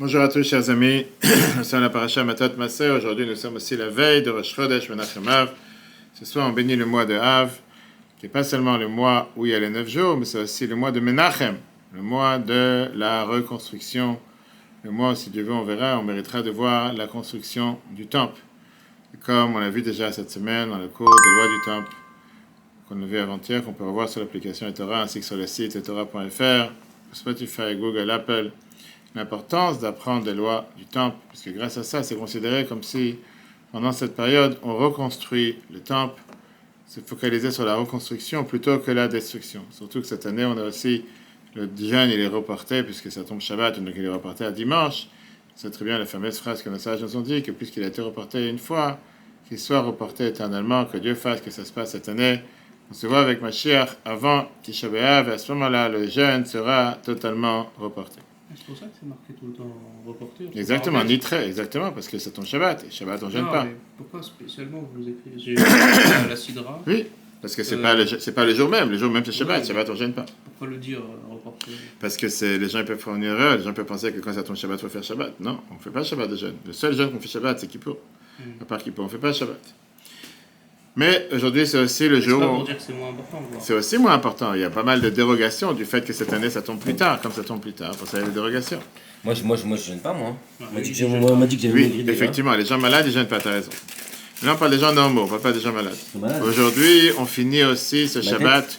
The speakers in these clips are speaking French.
Bonjour à tous, chers amis. Nous sommes la paracha Matot Maser. Aujourd'hui, nous sommes aussi la veille de Rosh Chodesh Menachem Av. Ce soir, on bénit le mois de Av, qui n'est pas seulement le mois où il y a les neuf jours, mais c'est aussi le mois de Menachem, le mois de la reconstruction. Le mois, si Dieu veut, on verra, on méritera de voir la construction du temple. Comme on l'a vu déjà cette semaine dans le cours de loi du temple, qu'on a vu avant-hier, qu'on peut revoir sur l'application Etora ainsi que sur le site etora.fr, Spotify, Google, Apple l'importance d'apprendre les lois du temple, parce que grâce à ça, c'est considéré comme si, pendant cette période, on reconstruit le temple, c'est focalisé sur la reconstruction plutôt que la destruction. Surtout que cette année, on a aussi le jeûne, il est reporté, puisque ça tombe Shabbat, donc il est reporté à dimanche. C'est très bien la fameuse phrase que nos sages nous ont dit, que puisqu'il a été reporté une fois, qu'il soit reporté éternellement, que Dieu fasse que ça se passe cette année. On se voit avec Mashiach avant Tisha et à ce moment-là, le jeûne sera totalement reporté. C'est pour ça que c'est marqué tout le temps reporté. Exactement, nitré, exactement, parce que c'est ton Shabbat. Et Shabbat, on ne gêne pas. mais pourquoi spécialement vous écrivez la Sidra? Oui, parce que c'est Euh. pas le c'est pas le jour même. Le jour même, c'est Shabbat. Ouais. Shabbat, on ne gêne pas. Pourquoi le dire euh, reporté Parce que les gens peuvent faire une erreur. Les gens peuvent penser que quand ça tombe Shabbat, il faut faire Shabbat. Non, on ne fait pas Shabbat de jeûne. Le seul jeûne qu'on fait Shabbat, c'est Kippour. Hmm. À part Kippour, on ne fait pas Shabbat. Mais aujourd'hui, c'est aussi le jour pas où- pour dire que c'est moins important. quoi. C'est aussi moins important. Il y a pas mal de dérogations du fait que cette année, ça tombe plus tard. Comme ça tombe plus tard, pour ça, il y a des dérogations. Moi, je, moi, je, moi, je gêne pas, moi. On m'a dit que j'avais Oui, maigri déjà. effectivement, les gens malades, ils gênent pas, t'as raison. Là, on parle des gens normaux, on parle pas des gens malades. Malade. Aujourd'hui, on finit aussi ce Ma Shabbat.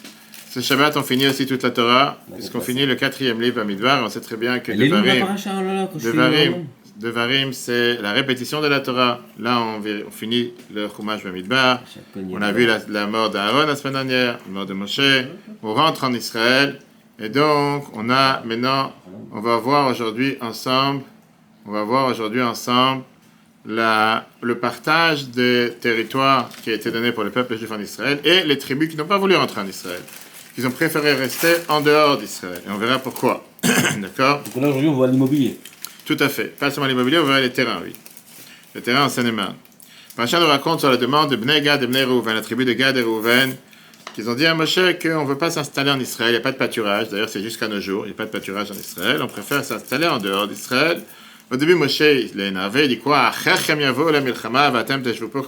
Ce Shabbat, on finit aussi toute la Torah, puisqu'on finit le quatrième livre à Midbar. On sait très bien que Devarim, le- Devarim, c'est la répétition de la Torah. Là, on, finit le Chumash Bamidbar. On de a vu la, mort d'Aaron la semaine dernière, la mort de Moshe. On rentre en Israël. Et donc, on a maintenant, on va voir aujourd'hui ensemble, on va voir aujourd'hui ensemble la, le partage des territoires qui a été donné pour le peuple juif en Israël et les tribus qui n'ont pas voulu rentrer en Israël, qui ont préféré rester en dehors d'Israël. Et on verra pourquoi. D'accord? Donc là, aujourd'hui, on voit l'immobilier. Tout à fait. Pas seulement l'immobilier, on verra les terrains, oui. Les terrains en Seine-et-Marne. Pacha nous raconte sur la demande de Bnei Gad et Bnei Reuven, la tribu de Gad et Reuven, qu'ils ont dit à Moshe qu'on ne veut pas s'installer en Israël, il n'y a pas de pâturage, d'ailleurs c'est jusqu'à nos jours, il n'y a pas de pâturage en Israël, on préfère s'installer en dehors d'Israël. Au début, Moshe, il est énervé, il dit quoi? Comme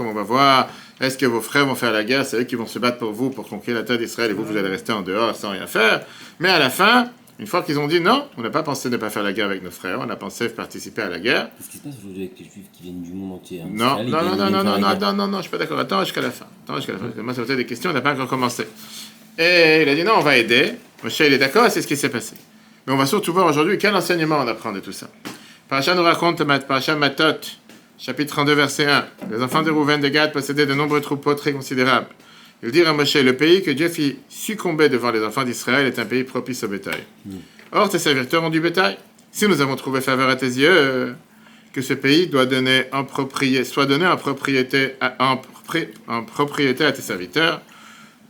on va voir, est-ce que vos frères vont faire la guerre, c'est eux qui vont se battre pour vous, pour conquérir la terre d'Israël, et vous, vous allez rester en dehors sans rien faire. Mais à la fin, une fois qu'ils ont dit non, on n'a pas pensé ne pas faire la guerre avec nos frères, on a pensé participer à la guerre. Qu'est-ce qui se passe aujourd'hui avec les juifs qui viennent du monde entier hein, Non, non, non, non, non, non, non, non, non, non, je suis pas d'accord. Attends jusqu'à la fin. Attends jusqu'à la fin. Moi, ça va être des questions, on n'a pas encore commencé. Et il a dit non, on va aider. Moshe, il est d'accord, c'est ce qui s'est passé. Mais on va surtout voir aujourd'hui quel enseignement on apprend de tout ça. Paracha nous raconte, Paracha Matot, chapitre 32, verset 1. Les enfants de Rouven de Gad possédaient de nombreux troupeaux très considérables. Ils dirent à Moshe, le pays que Dieu fit succomber devant les enfants d'Israël est un pays propice au bétail. Or, tes serviteurs ont du bétail. Si nous avons trouvé faveur à tes yeux, euh, que ce pays doit donner en propriété, soit donné en propriété, à, en, propri- en propriété à tes serviteurs,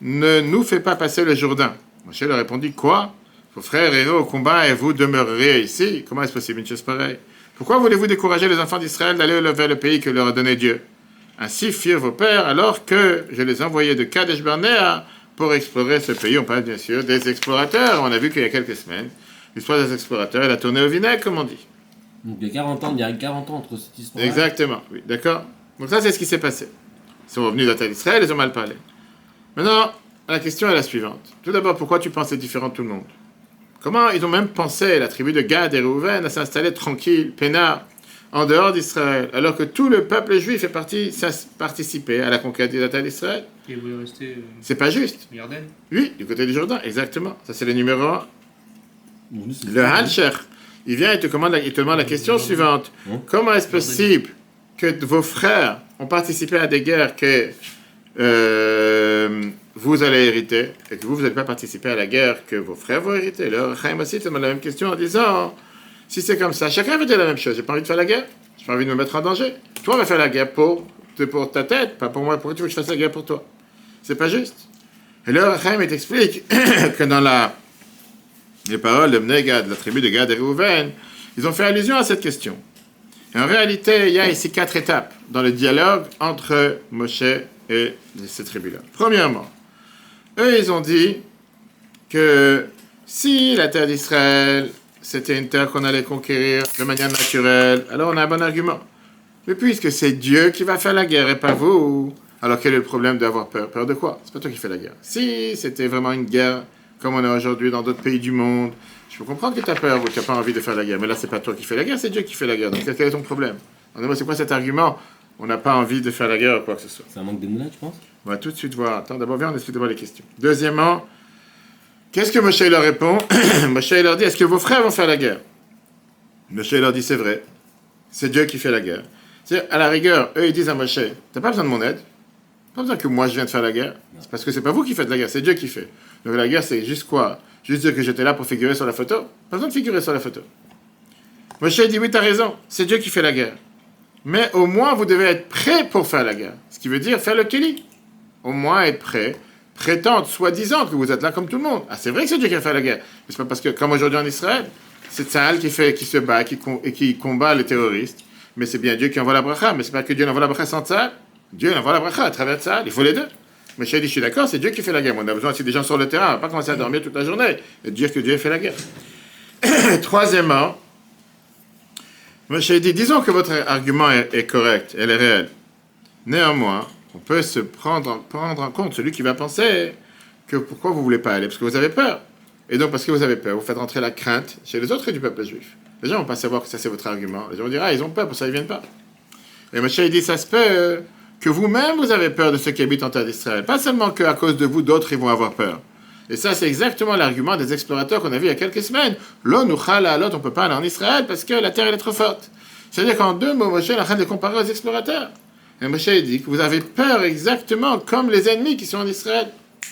ne nous fais pas passer le Jourdain. Moshe leur répondit, quoi? Vos frères iront au combat et vous demeurerez ici? Comment est-ce possible une chose pareille? Pourquoi voulez-vous décourager les enfants d'Israël d'aller vers le pays que leur a donné Dieu? Ainsi firent vos pères alors que je les envoyais de Kadesh Barnea pour explorer ce pays. On parle bien sûr des explorateurs. On a vu qu'il y a quelques semaines, l'histoire des explorateurs, elle a tourné au vinaigre, comme on dit. Donc il y a 40 ans, il y a 40 ans entre cette histoire. Exactement, oui, d'accord. Donc ça, c'est ce qui s'est passé. Ils sont revenus dans la terre d'Israël, ils ont mal parlé. Maintenant, la question est la suivante. Tout d'abord, pourquoi tu penses différent de tout le monde? Comment ils ont même pensé, la tribu de Gad et Reuven, à s'installer tranquille, peinard, en dehors d'Israël, alors que tout le peuple juif est parti participer à la conquête de la terre d'Israël Et vous voulez rester euh, C'est pas juste. Oui, du côté du Jourdain, exactement. Ça, c'est le numéro un. Donc, nous, c'est- Le Halcher, il vient et te, commande la- il te demande la question suivante. Hein? Comment est-ce possible que vos frères ont participé à des guerres que euh, vous allez hériter et que vous, vous n'allez pas participer à la guerre que vos frères vont hériter? Le Chaim aussi te demande la même question en disant si c'est comme ça, chacun veut dire la même chose. J'ai pas envie de faire la guerre, j'ai pas envie de me mettre en danger. Toi, on va faire la guerre pour, pour ta tête, pas pour moi. Pourquoi tu veux que je fasse la guerre pour toi? C'est pas juste. Et là, il t'explique que dans la les paroles de Bnei Gad, la tribu de Gad et Reuven, ils ont fait allusion à cette question. Et en réalité, il y a ici quatre étapes dans le dialogue entre Moshe et ces tribus-là. Premièrement, eux, ils ont dit que si la terre d'Israël c'était une terre qu'on allait conquérir de manière naturelle, alors on a un bon argument. Mais puisque c'est Dieu qui va faire la guerre et pas vous, alors quel est le problème d'avoir peur? Peur de quoi? C'est pas toi qui fais la guerre. Si c'était vraiment une guerre comme on est aujourd'hui dans d'autres pays du monde, je peux comprendre que tu as peur ou que tu n'as pas envie de faire la guerre. Mais là, c'est pas toi qui fais la guerre, c'est Dieu qui fait la guerre. Donc quel est ton problème? C'est quoi cet argument? On n'a pas envie de faire la guerre ou quoi que ce soit. C'est un manque de moulin, tu penses? On va tout de suite voir. Attends, d'abord, viens, on de voir les questions. Deuxièmement, qu'est-ce que Moshe leur répond? Moshe leur dit Est-ce que vos frères vont faire la guerre? Moshe leur dit C'est vrai. C'est Dieu qui fait la guerre. C'est à la rigueur, eux, ils disent à Moshe T'as pas besoin de mon aide. Pas besoin que moi je vienne faire la guerre. C'est parce que c'est pas vous qui faites la guerre, c'est Dieu qui fait. Donc la guerre, c'est juste quoi? Juste dire que j'étais là pour figurer sur la photo? Pas besoin de figurer sur la photo. Moshe dit Oui, t'as raison, c'est Dieu qui fait la guerre. Mais au moins, vous devez être prêt pour faire la guerre. Ce qui veut dire faire le keli. Au moins être prêt, prétendre, soi-disant, que vous êtes là comme tout le monde. Ah, c'est vrai que c'est Dieu qui a fait la guerre. Mais c'est pas parce que, comme aujourd'hui en Israël, c'est Tzahal qui, fait, qui se bat qui et qui combat les terroristes. Mais c'est bien Dieu qui envoie la bracha. Mais c'est pas que Dieu envoie la bracha sans Tzahal. Dieu envoie la bracha à travers Tzahal. Il faut les deux. Mais je suis d'accord, c'est Dieu qui fait la guerre. On a besoin aussi des gens sur le terrain. On va pas commencer à dormir toute la journée et dire que Dieu fait la guerre. Troisièmement, Moshe dit, disons que votre argument est, est correct, elle est réelle. Néanmoins, on peut se prendre, en- prendre en compte celui qui va penser que pourquoi vous voulez pas aller, parce que vous avez peur. Et donc, parce que vous avez peur, vous faites rentrer la crainte chez les autres du peuple juif. Les gens vont pas savoir que ça c'est votre argument. Les gens vont dire, ah, ils ont peur, pour ça ils viennent pas. Et Moshe il dit, ça se peut que vous-même vous avez peur de ceux qui habitent en terre d'Israël. Pas seulement qu'à cause de vous, d'autres ils vont avoir peur. Et ça, c'est exactement l'argument des explorateurs qu'on a vu il y a quelques semaines. L'on ou chala l'autre, on peut pas aller en Israël parce que la terre est trop forte. C'est-à-dire qu'en deux mots, Moshe est en train de comparer aux explorateurs. Et Moshe il dit que vous avez peur exactement comme les ennemis qui sont en Israël.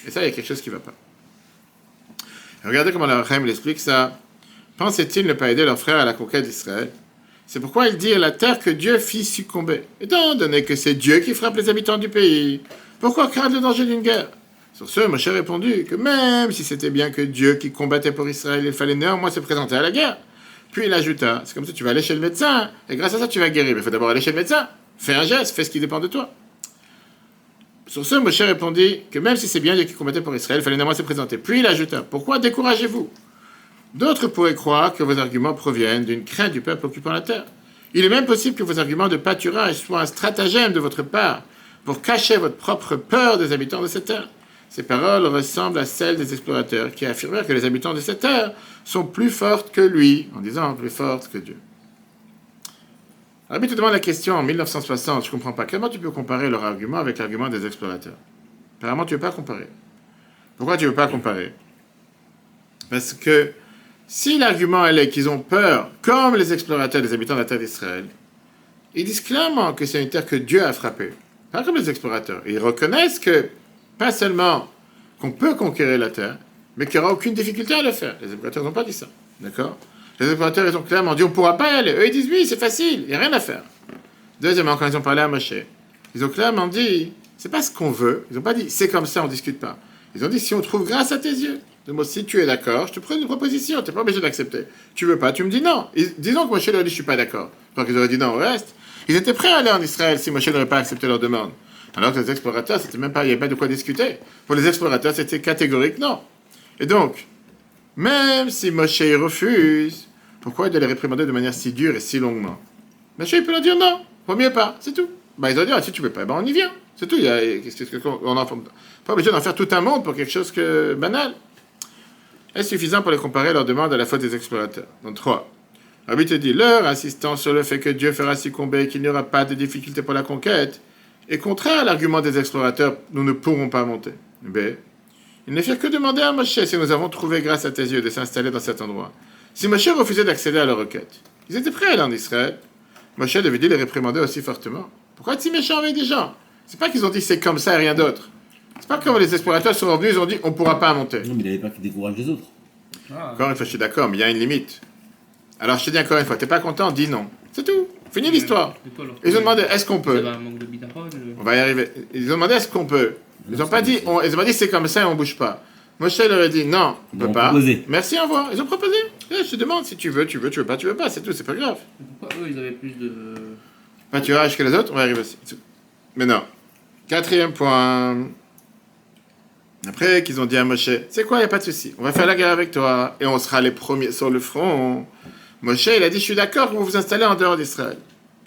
Et ça, il y a quelque chose qui ne va pas. Regardez comment la Rahim explique ça. Pensaient-ils ne pas aider leurs frères à la conquête d'Israël? C'est pourquoi il dit à la terre que Dieu fit succomber. Étant donné que c'est Dieu qui frappe les habitants du pays, pourquoi craindre le danger d'une guerre? Sur ce, Moshe a répondu que même si c'était bien que Dieu qui combattait pour Israël, il fallait néanmoins se présenter à la guerre. Puis il ajouta, c'est comme ça, tu vas aller chez le médecin, et grâce à ça, tu vas guérir. Mais il faut d'abord aller chez le médecin. Fais un geste, fais ce qui dépend de toi. Sur ce, Moshe répondit que même si c'est bien Dieu qui combattait pour Israël, il fallait néanmoins se présenter. Puis il ajouta, pourquoi découragez-vous? D'autres pourraient croire que vos arguments proviennent d'une crainte du peuple occupant la terre. Il est même possible que vos arguments de pâturage soient un stratagème de votre part pour cacher votre propre peur des habitants de cette terre. Ces paroles ressemblent à celles des explorateurs qui affirmèrent que les habitants de cette terre sont plus fortes que lui, en disant plus fortes que Dieu. Rabbi te demande la question en 1960, je comprends pas. Comment tu peux comparer leur argument avec l'argument des explorateurs? Apparemment, tu ne veux pas comparer. Pourquoi tu ne veux pas comparer? Parce que si l'argument est qu'ils ont peur, comme les explorateurs des habitants de la terre d'Israël, ils disent clairement que c'est une terre que Dieu a frappée. Pas comme les explorateurs. Ils reconnaissent que, pas seulement qu'on peut conquérir la terre, mais qu'il n'y aura aucune difficulté à le faire. Les explorateurs n'ont pas dit ça. D'accord? Les explorateurs, ils ont clairement dit on pourra pas y aller. Eux, ils disent oui, c'est facile, il n'y a rien à faire. Deuxièmement, quand ils ont parlé à Moshe, ils ont clairement dit c'est pas ce qu'on veut. Ils n'ont pas dit c'est comme ça, on discute pas. Ils ont dit si on trouve grâce à tes yeux. Donc, si tu es d'accord, je te prends une proposition, tu n'es pas obligé d'accepter. Tu veux pas, tu me dis non. Disons que Moshe leur dit je suis pas d'accord. Donc ils auraient dit non au reste. Ils étaient prêts à aller en Israël si Moshe n'aurait pas accepté leur demande. Alors que les explorateurs, c'était même pas, il n'y avait pas de quoi discuter. Pour les explorateurs, c'était catégorique non. Et donc, même si Moshe refuse, pourquoi il doit les réprimander de manière si dure et si longuement? Moshe il peut leur dire non, premier pas, c'est tout. Bah, ils doivent dire, ah, si tu veux pas, ben on y vient. C'est tout. Il y a, on en, pas obligé d'en faire tout un monde pour quelque chose que banal. Est-ce suffisant pour les comparer leur demande à la faute des explorateurs? Donc, 3. Rabbi te dit, leur insistance sur le fait que Dieu fera succomber et qu'il n'y aura pas de difficulté pour la conquête est contraire à l'argument des explorateurs, nous ne pourrons pas monter. B. Ils ne firent que demander à Moshe si nous avons trouvé grâce à tes yeux de s'installer dans cet endroit. Si Moshe refusait d'accéder à leur requête, ils étaient prêts à aller en Israël. Moshe devait dit les réprimander aussi fortement. Pourquoi être si méchant avec des gens? C'est pas qu'ils ont dit c'est comme ça et rien d'autre. C'est pas comme les explorateurs sont revenus, ils ont dit on pourra pas monter. Non, mais il avait peur qu'il décourage les autres. Ah, Encore une fois, je suis d'accord, mais il y a une limite. Alors je te dis encore une fois, t'es pas content, dis non. C'est tout. Fini l'histoire. Ils ont demandé est-ce qu'on peut? euh, On va y arriver. Ils ont demandé est-ce qu'on peut? Ils n'ont pas dit, on- ils ont pas dit c'est comme ça et on bouge pas. Moshe leur a dit non, on Ils peut pas. proposé. Merci, au revoir. Ils ont proposé. Eh, je te demande si tu veux, tu veux, tu veux pas, tu veux pas, c'est tout, c'est pas grave. Pourquoi eux ils avaient plus de. Pâturage que les autres, on va y arriver aussi. Mais non. Quatrième point. Après qu'ils ont dit à Moshe, c'est quoi, il n'y a pas de souci, on va faire la guerre avec toi et on sera les premiers sur le front. Moshe, il a dit, je suis d'accord pour vous installer en dehors d'Israël.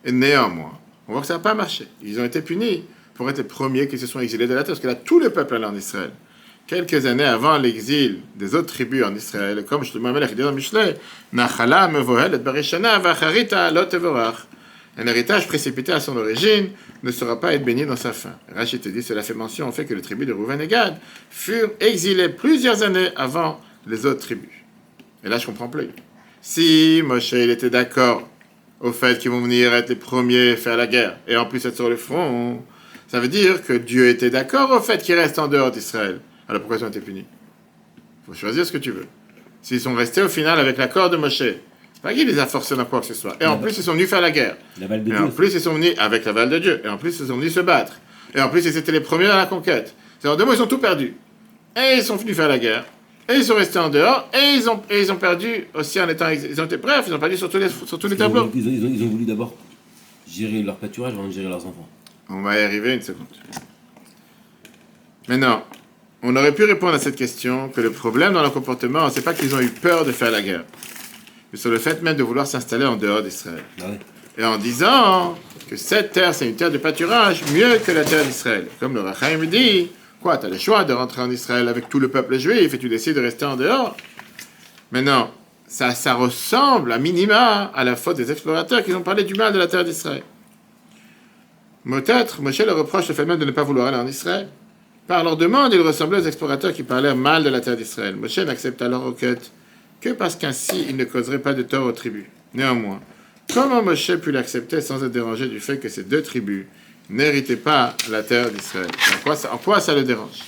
Et néanmoins, on voit que ça n'a pas marché. Ils ont été punis pour être les premiers qui se sont exilés de la terre, parce que là, tout le peuple allait en Israël. Quelques années avant l'exil des autres tribus en Israël, comme je te dit dans Michelet. Un héritage précipité à son origine ne sera pas être béni dans sa fin. Rachid te dit, cela fait mention au fait que les tribus de Rouven et Gad furent exilées plusieurs années avant les autres tribus. Et là, je comprends plus. Si Moshe il était d'accord au fait qu'ils vont venir être les premiers à faire la guerre, et en plus être sur le front, ça veut dire que Dieu était d'accord au fait qu'ils restent en dehors d'Israël. Alors pourquoi ils ont été punis? Il faut choisir ce que tu veux. S'ils sont restés au final avec l'accord de Moshe, c'est pas qu'il les a forcés dans quoi que ce soit. Et en plus, ils sont venus faire la guerre. et en plus, ils sont venus avec la balle de Dieu. Et en plus, ils sont venus se battre. Et en plus, ils étaient les premiers dans la conquête. C'est en deux mots, ils ont tout perdu. Et ils sont venus faire la guerre. Et ils sont restés en dehors. Et ils ont, ils ont perdu aussi en étant. Ils ont été bref, ils ont perdu sur tous les, sur tous les tableaux. Ils ont, ils, ont, ils ont, voulu d'abord gérer leur pâturage avant de gérer leurs enfants. On va y arriver une seconde. Maintenant, on aurait pu répondre à cette question que le problème dans leur comportement, c'est pas qu'ils ont eu peur de faire la guerre mais sur le fait même de vouloir s'installer en dehors d'Israël. Ah Et en disant que cette terre, c'est une terre de pâturage mieux que la terre d'Israël. Comme le Rachaim dit, quoi, tu as le choix de rentrer en Israël avec tout le peuple juif et tu décides de rester en dehors. Maintenant, ça, ça ressemble à minima à la faute des explorateurs qui ont parlé du mal de la terre d'Israël. Peut-être, Moshe le reproche le fait même de ne pas vouloir aller en Israël. Par leur demande, il ressemblait aux explorateurs qui parlaient mal de la terre d'Israël. Moshe n'accepte alors requête que parce qu'ainsi il ne causerait pas de tort aux tribus. Néanmoins, comment Moshe pu l'accepter sans être dérangé du fait que ces deux tribus n'héritaient pas la terre d'Israël? En quoi, ça, le dérange?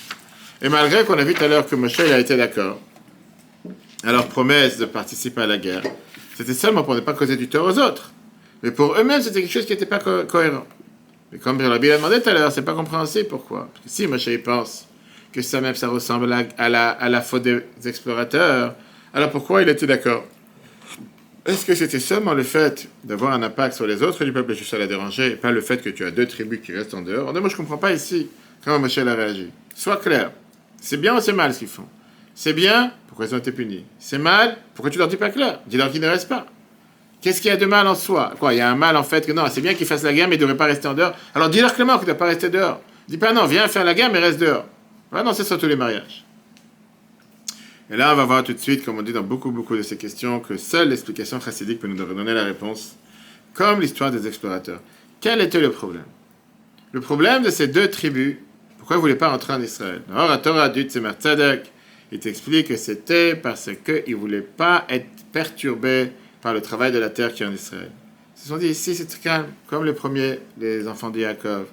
Et malgré qu'on a vu tout à l'heure que Moshe a été d'accord à leur promesse de participer à la guerre, c'était seulement pour ne pas causer du tort aux autres. Mais pour eux-mêmes, c'était quelque chose qui n'était pas cohérent. Et comme Rabbi l'a demandé tout à l'heure, c'est pas compréhensible pourquoi? Parce que si Moshe pense que ça même ça ressemble à, la, faute des explorateurs, alors pourquoi il était d'accord? Est-ce que c'était seulement le fait d'avoir un impact sur les autres du peuple juif ça l'a dérangé, et pas le fait que tu as deux tribus qui restent en dehors? Moi, je comprends pas ici comment Michel a réagi. Sois clair. C'est bien ou c'est mal ce qu'ils font? C'est bien, pourquoi ils ont été punis? C'est mal, pourquoi tu leur dis pas clair? Dis-leur qu'ils ne restent pas. Qu'est-ce qu'il y a de mal en soi? Quoi, il y a un mal en fait que non, c'est bien qu'ils fassent la guerre, mais ils ne devraient pas rester en dehors. Alors dis-leur clairement qu'ils ne doivent pas rester dehors. Dis pas non, viens faire la guerre, mais reste dehors. Ah non, c'est sur tous les mariages. Et là, on va voir tout de suite, comme on dit dans beaucoup, beaucoup de ces questions, que seule l'explication chassidique peut nous donner la réponse, comme l'histoire des explorateurs. Quel était le problème? Le problème de ces deux tribus, pourquoi ils ne voulaient pas rentrer en Israël? Alors, la Torah dit Tzedek, il t'explique que c'était parce qu'ils ne voulaient pas être perturbés par le travail de la terre qui est en Israël. Ils se sont dit, ici c'est calme, comme les premiers, les enfants de Yaakov,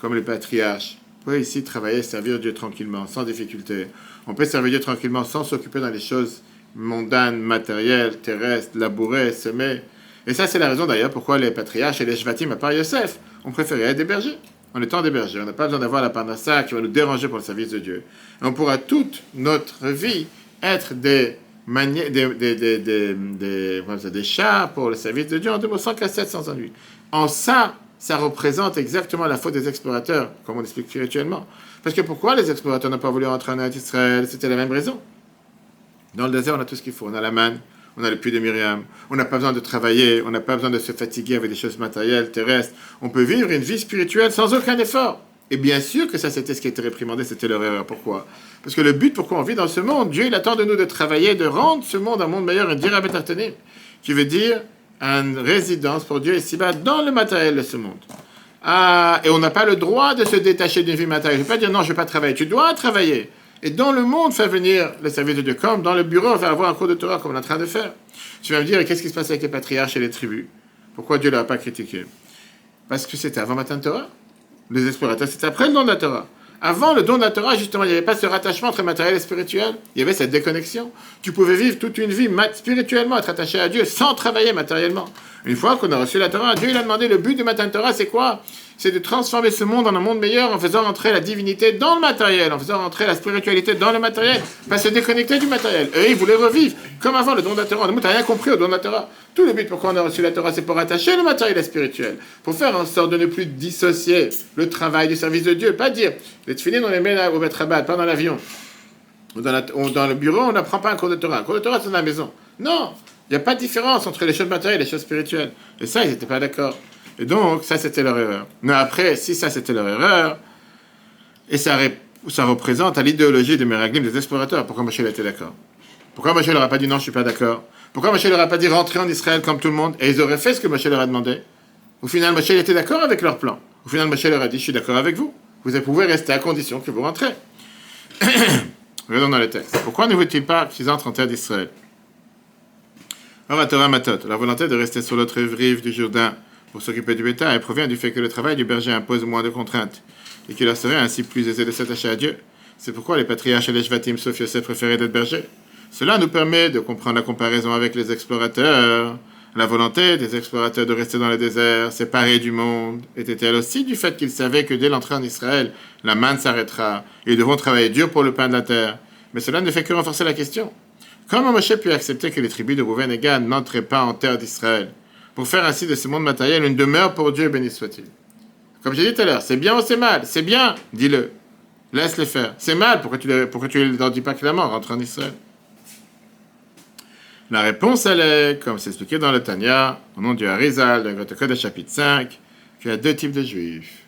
comme les patriarches. Vous pouvez ici travailler, servir Dieu tranquillement, sans difficulté. On peut servir Dieu tranquillement sans s'occuper dans les choses mondanes, matérielles, terrestres, labourer, semer. Et ça, c'est la raison d'ailleurs pourquoi les patriarches et les shvatim, à part Yosef, ont préféré être des bergers. En étant des bergers, on n'a pas besoin d'avoir la parnassa qui va nous déranger pour le service de Dieu. On pourra toute notre vie être des, des, des, des, des, chats pour le service de Dieu en deux mots, sans cassette, sans ennui. En ça, ça représente exactement la faute des explorateurs, comme on l'explique spirituellement. Parce que pourquoi les explorateurs n'ont pas voulu rentrer en Israël? C'était la même raison. Dans le désert, on a tout ce qu'il faut. On a la manne, on a le puits de Myriam, on n'a pas besoin de travailler, on n'a pas besoin de se fatiguer avec des choses matérielles, terrestres. On peut vivre une vie spirituelle sans aucun effort. Et bien sûr que ça, c'était ce qui était réprimandé, c'était leur erreur. Pourquoi? Parce que le but pourquoi on vit dans ce monde, Dieu, il attend de nous de travailler, de rendre ce monde un monde meilleur, un dirabet qui veut dire une résidence pour Dieu ici-bas dans le matériel de ce monde. Ah, et on n'a pas le droit de se détacher d'une vie matérielle. Je ne vais pas dire non, je ne vais pas travailler. Tu dois travailler. Et dans le monde, faire venir le service de Dieu. Comme dans le bureau, on va avoir un cours de Torah comme on est en train de faire. Tu vas me dire, qu'est-ce qui se passe avec les patriarches et les tribus? Pourquoi Dieu ne l'a pas critiqué? Parce que c'était avant matin de Torah? Les explorateurs, c'était après le don de la Torah. Avant le don de la Torah, justement, il n'y avait pas ce rattachement entre matériel et spirituel. Il y avait cette déconnexion. Tu pouvais vivre toute une vie spirituellement, être attaché à Dieu sans travailler matériellement. Une fois qu'on a reçu la Torah, Dieu il a demandé le but du matin de Torah, c'est quoi? C'est de transformer ce monde en un monde meilleur en faisant rentrer la divinité dans le matériel, en faisant rentrer la spiritualité dans le matériel, pas se déconnecter du matériel. Eux, ils voulaient revivre comme avant le don de la Torah. Tu n'as rien compris au don de. Tout le but pourquoi on a reçu la Torah, c'est pour attacher le matériel et spirituel, pour faire en sorte de ne plus dissocier le travail du service de Dieu. Pas dire, les tefilines, on les met au Betrabat, pas dans l'avion. dans, la- ou dans le bureau, on n'apprend pas un cours de Torah. Un cours de Torah, c'est dans la maison. Non, il n'y a pas de différence entre les choses matérielles et les choses spirituelles. Et ça, ils n'étaient pas d'accord. Et donc, ça, c'était leur erreur. Mais après, si ça, c'était leur erreur, et ça, ça représente à l'idéologie des Meraglim, des explorateurs, pourquoi Moshe était d'accord? Pourquoi Moshe leur a pas dit non, je suis pas d'accord? Pourquoi Moshe leur a pas dit rentrer en Israël comme tout le monde? Et ils auraient fait ce que Moshe leur a demandé. Au final, Moshe était d'accord avec leur plan. Au final, Moshe leur a dit, je suis d'accord avec vous. Vous pouvez rester à condition que vous rentrez. Regardons dans le texte. Pourquoi ne veut-il pas qu'ils entrent en terre d'Israël? Or, à Torah Matot, la volonté de rester sur l'autre rive du Jourdain pour s'occuper du bétail provient du fait que le travail du berger impose moins de contraintes et qu'il leur serait ainsi plus aisé de s'attacher à Dieu. C'est pourquoi les patriarches et les Shvatim, sauf Yosef, préféraient d'être bergers. Cela nous permet de comprendre la comparaison avec les explorateurs. La volonté des explorateurs de rester dans le désert, séparés du monde, était-elle aussi du fait qu'ils savaient que dès l'entrée en Israël, la manne s'arrêtera et ils devront travailler dur pour le pain de la terre? Mais cela ne fait que renforcer la question. Comment Moshe pu accepter que les tribus de Rouven et n'entraient pas en terre d'Israël? Pour faire ainsi de ce monde matériel une demeure pour Dieu, béni soit-il Comme j'ai dit tout à l'heure, c'est bien ou c'est mal? C'est bien, dis-le. Laisse-les faire. C'est mal, pourquoi tu ne leur dis pas clairement, rentre en Israël La réponse, elle est, comme c'est expliqué dans le Tanya, au nom du Harizal, dans le Code chapitre 5, qu'il y a deux types de juifs.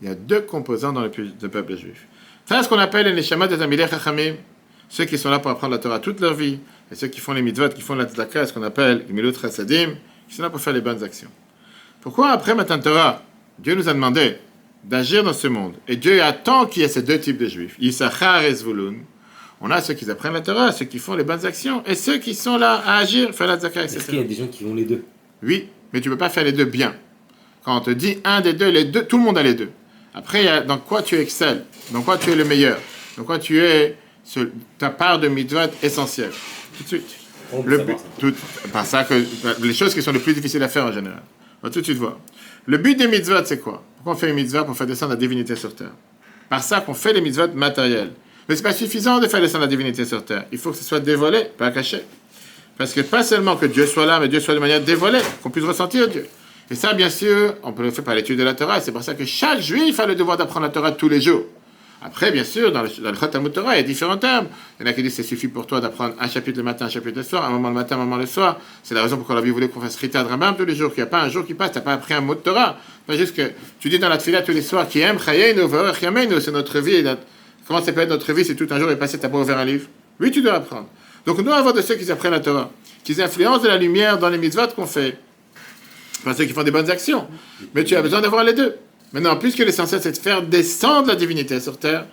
Il y a deux composants dans le, peuple juif. C'est ce qu'on appelle les Neshama des Amilech Chachamim, ceux qui sont là pour apprendre la Torah toute leur vie, et ceux qui font les mitzvot, qui font la tzedaka, ce qu'on appelle les milut chassadim, sont là pour faire les bonnes actions. Pourquoi après Matan Torah, Dieu nous a demandé d'agir dans ce monde, et Dieu attend qu'il y ait ces deux types de juifs, Yissachar et Zvulun. On a ceux qui apprennent la Torah, ceux qui font les bonnes actions, et ceux qui sont là à agir, faire la tzedaka, Est-ce qu'il y a etc. des gens qui ont les deux? Oui, mais tu ne peux pas faire les deux bien. Quand on te dit un des deux, les deux, tout le monde a les deux. Après, il y a dans quoi tu excelles, dans quoi tu es le meilleur, dans quoi tu es ce- ta part de mitzvot essentielle. Tout de suite. On Le savoir tout, par ça que les choses qui sont les plus difficiles à faire en général. On va tout de suite voir. Le but des mitzvot, c'est quoi? Pourquoi on fait une mitzvah Pour faire descendre la divinité sur terre? Par ça qu'on fait les mitzvot matériels. Mais c'est pas suffisant de faire descendre la divinité sur terre. Il faut que ce soit dévoilé, pas caché. Parce que pas seulement que Dieu soit là, mais Dieu soit de manière dévoilée, qu'on puisse ressentir Dieu. Et ça, bien sûr, on peut le faire par l'étude de la Torah. C'est pour ça que chaque juif a le devoir d'apprendre la Torah tous les jours. Après, bien sûr, dans le, dans il y a différents termes. Il y en a qui disent ça suffit pour toi d'apprendre un chapitre le matin, un chapitre le soir, un moment le matin, un moment le soir. C'est la raison pour laquelle la Bible voulait qu'on fasse Rita Drabam tous les jours, qu'il n'y a pas un jour qui passe, tu n'as pas appris un mot de Torah. Pas juste que tu dis dans la Tfila tous les soirs, qui aime c'est notre vie. Comment ça peut être notre vie si tout un jour est passé, tu n'as pas ouvert un livre? Oui, tu dois apprendre. Donc, nous, avoir de ceux qui apprennent la Torah, qui influencent de la lumière dans les mitzvot qu'on fait. Enfin, ceux qui font des bonnes actions. Mais tu as besoin d'avoir les deux. Maintenant, puisque l'essentiel, c'est de faire descendre la divinité sur terre,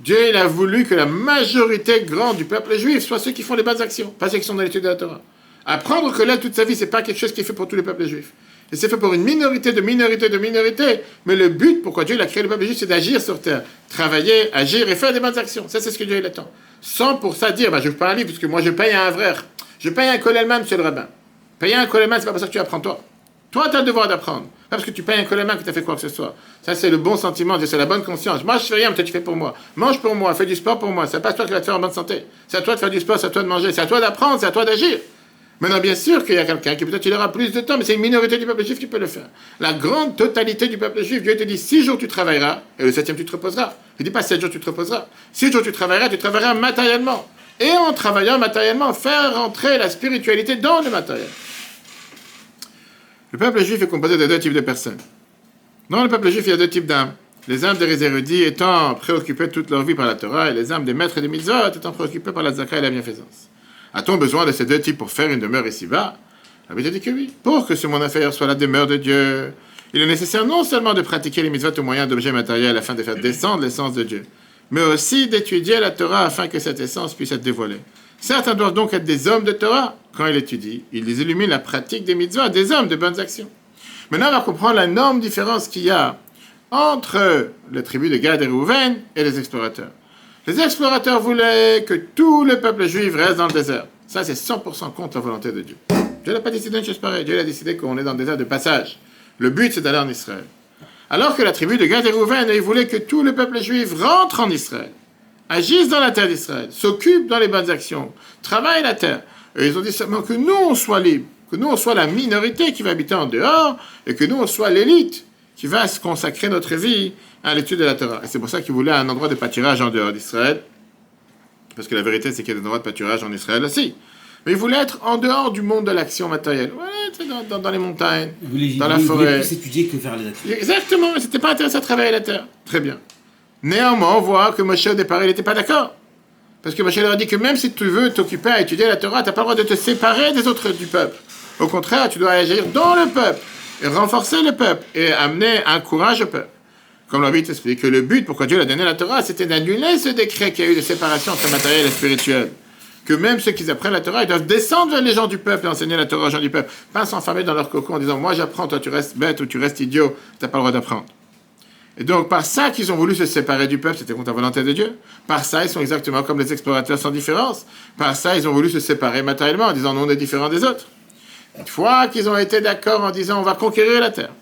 Dieu, il a voulu que la majorité grande du peuple juif soit ceux qui font les bonnes actions, pas ceux qui sont dans l'étude de la Torah. Apprendre que là, toute sa vie, c'est pas quelque chose qui est fait pour tous les peuples juifs. Et c'est fait pour une minorité de minorité de minorité. Mais le but, pourquoi Dieu a créé le peuple juif, c'est d'agir sur terre. Travailler, agir et faire des bonnes actions. Ça, c'est ce que Dieu il attend. Sans pour ça dire, bah, je ne pas un livre, parce que moi, je paye un vrai. Je paye un colelman, monsieur le rabbin. Payer un colelman, c'est pas pour ça que tu apprends toi. Toi, tu as le devoir d'apprendre. Pas parce que tu payes un collément que tu as fait quoi que ce soit. Ça, c'est le bon sentiment, c'est la bonne conscience. Moi, je fais rien, toi, tu fais pour moi. Mange pour moi, fais du sport pour moi. C'est pas toi qui vas te faire en bonne santé. C'est à toi de faire du sport, c'est à toi de manger, c'est à toi d'apprendre, c'est à toi d'agir. Maintenant, bien sûr qu'il y a quelqu'un qui peut-être il aura plus de temps, mais c'est une minorité du peuple juif qui peut le faire. La grande totalité du peuple juif, Dieu te dit six jours tu travailleras, et le septième tu te reposeras. Il ne dit pas sept jours tu te reposeras. Six jours tu travailleras, tu travailleras matériellement. Et en travaillant matériellement, faire rentrer la spiritualité dans le matériel. Le peuple juif est composé de deux types de personnes. Dans le peuple juif, il y a deux types d'âmes. Les âmes des érudits étant préoccupées toute leur vie par la Torah, et les âmes des maîtres des mitzvot étant préoccupées par la zaka et la bienfaisance. A-t-on besoin de ces deux types pour faire une demeure ici-bas? La Bible dit que oui. Pour que ce monde inférieur soit la demeure de Dieu, il est nécessaire non seulement de pratiquer les mitzvot au moyen d'objets matériels afin de faire descendre l'essence de Dieu, mais aussi d'étudier la Torah afin que cette essence puisse être dévoilée. Certains doivent donc être des hommes de Torah. Quand ils étudient, ils illuminent la pratique des mitzvahs, des hommes de bonnes actions. Maintenant, on va comprendre la énorme différence qu'il y a entre les tribus de Gad et Reuven et les explorateurs. Les explorateurs voulaient que tout le peuple juif reste dans le désert. Ça, c'est 100% contre la volonté de Dieu. Dieu n'a pas décidé une chose pareille. Dieu a décidé qu'on est dans le désert de passage. Le but, c'est d'aller en Israël. Alors que la tribu de Gad et Reuven, ils voulaient que tout le peuple juif rentre en Israël, agisse dans la terre d'Israël, s'occupe dans les bonnes actions, travaille la terre. Et ils ont dit seulement que nous, on soit libres, que nous, on soit la minorité qui va habiter en dehors, et que nous, on soit l'élite qui va se consacrer notre vie à l'étude de la Torah. Et c'est pour ça qu'ils voulaient un endroit de pâturage en dehors d'Israël. Parce que la vérité, c'est qu'il y a des droits de pâturage en Israël aussi. Mais il voulait être en dehors du monde de l'action matérielle. Ouais, dans, dans- dans les montagnes. Vous Dans la vous voulez forêt. plus étudier que faire les actions. Exactement, il s'était pas intéressé à travailler la terre. Très bien. Néanmoins, on voit que Moshe, au départ, n'était pas d'accord. Parce que Moshe leur a dit que même si tu veux t'occuper à étudier la Torah, tu n'as pas le droit de te séparer des autres du peuple. Au contraire, tu dois agir dans le peuple, renforcer le peuple, et amener un courage au peuple. Comme l'Arabie t'explique que le but pourquoi Dieu a donné la Torah, c'était d'annuler ce décret qu'il y a eu de séparation entre matériel et spirituel. Que même ceux qui apprennent la Torah, ils doivent descendre vers les gens du peuple et enseigner la Torah aux gens du peuple. Pas s'enfermer dans leur cocon en disant Moi j'apprends, toi tu restes bête ou tu restes idiot, tu n'as pas le droit d'apprendre. Et donc, par ça qu'ils ont voulu se séparer du peuple, c'était contre la volonté de Dieu. Par ça, ils sont exactement comme les explorateurs sans différence. Par ça, ils ont voulu se séparer matériellement en disant non, on est différent des autres. Une fois qu'ils ont été d'accord en disant on va conquérir la terre,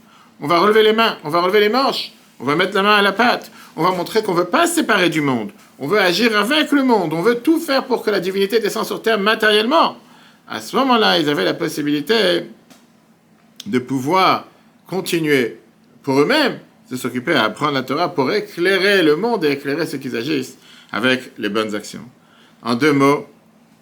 on va relever les mains, on va relever les manches, on va mettre la main à la pâte, on va montrer qu'on ne veut pas se séparer du monde, on veut agir avec le monde, on veut tout faire pour que la divinité descende sur terre matériellement. À ce moment-là, ils avaient la possibilité de pouvoir continuer pour eux-mêmes de s'occuper à apprendre la Torah pour éclairer le monde et éclairer ceux qui agissent avec les bonnes actions. En deux mots,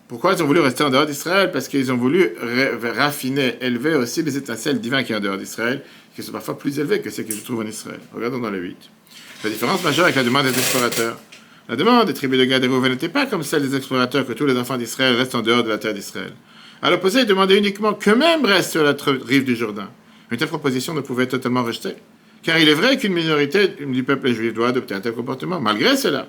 pourquoi ils ont voulu rester en dehors d'Israël? Parce qu'ils ont voulu ra- raffiner, élever aussi les étincelles divines qui sont en dehors d'Israël, qui sont parfois plus élevées que celles qui se trouvent en Israël. Regardons dans le 8. La différence majeure avec la demande des explorateurs. La demande des tribus de Gad et n'était pas comme celle des explorateurs que tous les enfants d'Israël restent en dehors de la terre d'Israël. À l'opposé, ils demandaient uniquement qu'eux-mêmes restent sur la rive du Jourdain. Une telle proposition ne pouvait être totalement rejetée. Car il est vrai qu'une minorité du peuple juif doit adopter un tel comportement. Malgré cela,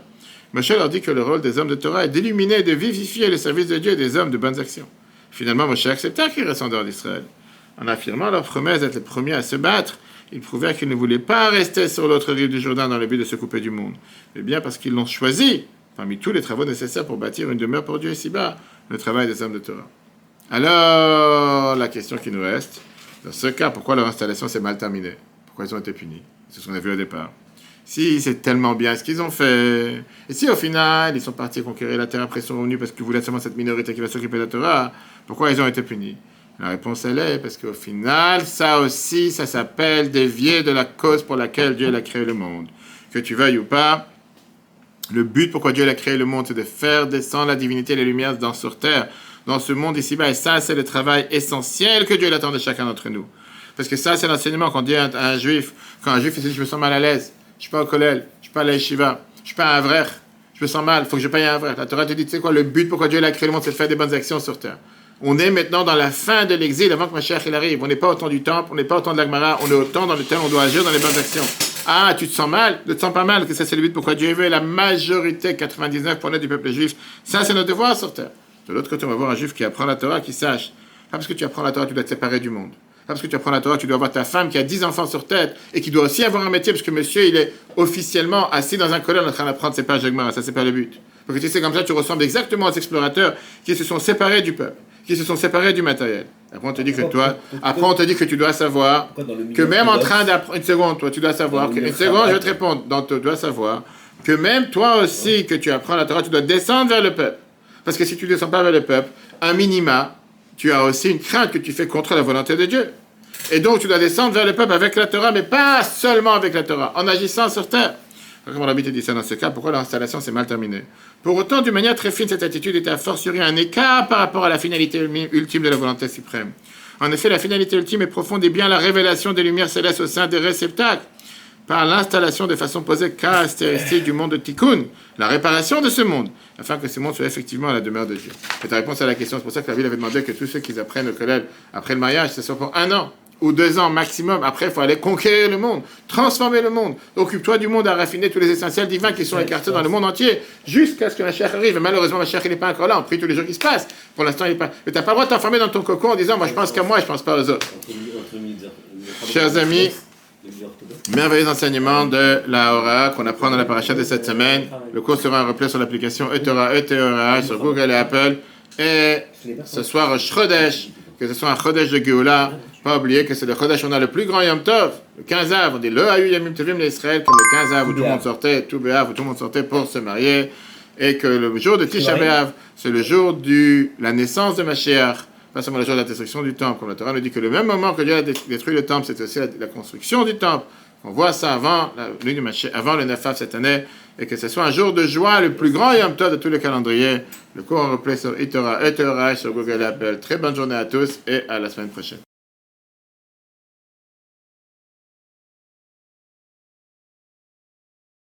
Moshe leur dit que le rôle des hommes de Torah est d'illuminer et de vivifier le service de Dieu et des hommes de bonnes actions. Finalement, Moshe accepta qu'ils restent en dehors d'Israël. En affirmant leur promesse d'être les premiers à se battre, ils prouvèrent qu'ils ne voulaient pas rester sur l'autre rive du Jourdain dans le but de se couper du monde, mais bien parce qu'ils l'ont choisi parmi tous les travaux nécessaires pour bâtir une demeure pour Dieu ici-bas, le travail des hommes de Torah. Alors, la question qui nous reste, dans ce cas, pourquoi leur installation s'est mal terminée? Pourquoi ils ont été punis? C'est ce qu'on a vu au départ. Si c'est tellement bien ce qu'ils ont fait, et si au final ils sont partis conquérir la terre après ils sont revenus parce qu'ils voulaient seulement cette minorité qui va s'occuper de la Torah, pourquoi ils ont été punis? La réponse elle est parce qu'au final, ça aussi, ça s'appelle dévier de la cause pour laquelle Dieu a créé le monde. Que tu veuilles ou pas, le but pourquoi Dieu a créé le monde, c'est de faire descendre la divinité et les lumières dans sur terre, dans ce monde ici-bas. Et ça, c'est le travail essentiel que Dieu attend de chacun d'entre nous. Parce que ça, c'est l'enseignement qu'on dit à un, juif. Quand un juif il dit Je me sens mal à l'aise, je suis pas au collège, je suis pas à la yeshiva, je suis pas un vrai, je me sens mal, il faut que je paye un vrai. La Torah te dit Tu sais quoi, le but pourquoi Dieu a créé le monde, c'est de faire des bonnes actions sur terre. On est maintenant dans la fin de l'exil avant que Mashiach il arrive. On n'est pas au temps du temple, on n'est pas au temps de l'Agmara, on est au temps dans lequel on doit agir dans les bonnes actions. Ah, tu te sens mal? Ne te sens pas mal, que ça c'est le but pourquoi Dieu veut la majorité, 99% du peuple juif. Ça c'est notre devoir sur terre. De l'autre côté, on va voir un juif qui apprend la Torah, qui sache. Pas parce que tu apprends la Torah, tu dois te séparer du monde. Pas parce que tu apprends la Torah, tu dois avoir ta femme qui a 10 enfants sur tête et qui doit aussi avoir un métier, parce que monsieur, il est officiellement assis dans un colonne en train d'apprendre ses pages Gemara. Ça, c'est pas le but. Parce que tu sais, comme ça, tu ressembles exactement aux explorateurs qui se sont séparés du peuple, qui se sont séparés du matériel. Après, on te dit que toi, après, on te dit que tu dois savoir que même en train d'apprendre, une seconde, toi, tu dois savoir, que, une seconde, je vais te répondre, donc tu dois savoir que même toi aussi, que tu apprends la Torah, tu dois descendre vers le peuple. Parce que si tu ne descends pas vers le peuple, un minima, tu as aussi une crainte que tu fais contre la volonté de Dieu. Et donc, tu dois descendre vers le peuple avec la Torah, mais pas seulement avec la Torah, en agissant sur terre. Comme on dit ça dans ce cas, pourquoi l'installation s'est mal terminée? Pour autant, d'une manière très fine, cette attitude était a fortiori un écart par rapport à la finalité ultime de la volonté suprême. En effet, la finalité ultime et profonde est bien la révélation des lumières célestes au sein des réceptacles, par l'installation de façon posée caractéristique du monde de Tikkun, la réparation de ce monde, afin que ce monde soit effectivement la demeure de Dieu. C'est ta réponse à la question. C'est pour ça que la Bible avait demandé que tous ceux qui apprennent le collège après le mariage, ce soit pour un an ou deux ans maximum. Après, il faut aller conquérir le monde, transformer le monde. Occupe-toi du monde à raffiner tous les essentiels divins qui sont écartés dans le monde entier, jusqu'à ce que Mashiach arrive. Et malheureusement, Mashiach, il n'est pas encore là. On prie tous les jours qui se passent. Pour l'instant, il n'est pas. Mais tu n'as pas le droit de t'enfermer dans ton cocon en disant, moi, je pense qu'à moi, je pense pas aux autres. Chers amis. Merveilleux enseignement de la Hora qu'on apprend dans la paracha de cette semaine. Le cours sera un replay sur l'application Etora Eteora sur Google et Apple. Et ce soir, Shrodesh, que ce soit un Chodesh de Géoula, pas oublier que c'est le Chodesh, on a le plus grand Yom Tov, le 15 av, on dit le Hayu Yamim Tovim l'Israël, comme le 15 av où tout le monde sortait, tout Béav où tout le monde sortait pour se marier, et que le jour de Tisha B'Av, c'est le jour de la naissance de Mashiach, pas seulement le jour de la destruction du temple, comme la Torah nous dit que le même moment que Dieu a dé- détruit le temple, c'est aussi la, construction du temple, qu'on voit ça avant, la avant le 9 av cette année, et que ce soit un jour de joie, le plus grand Yom Tov de tous les calendriers. Le cours en replay sur Itora et sur Google Apple. Très bonne journée à tous et à la semaine prochaine.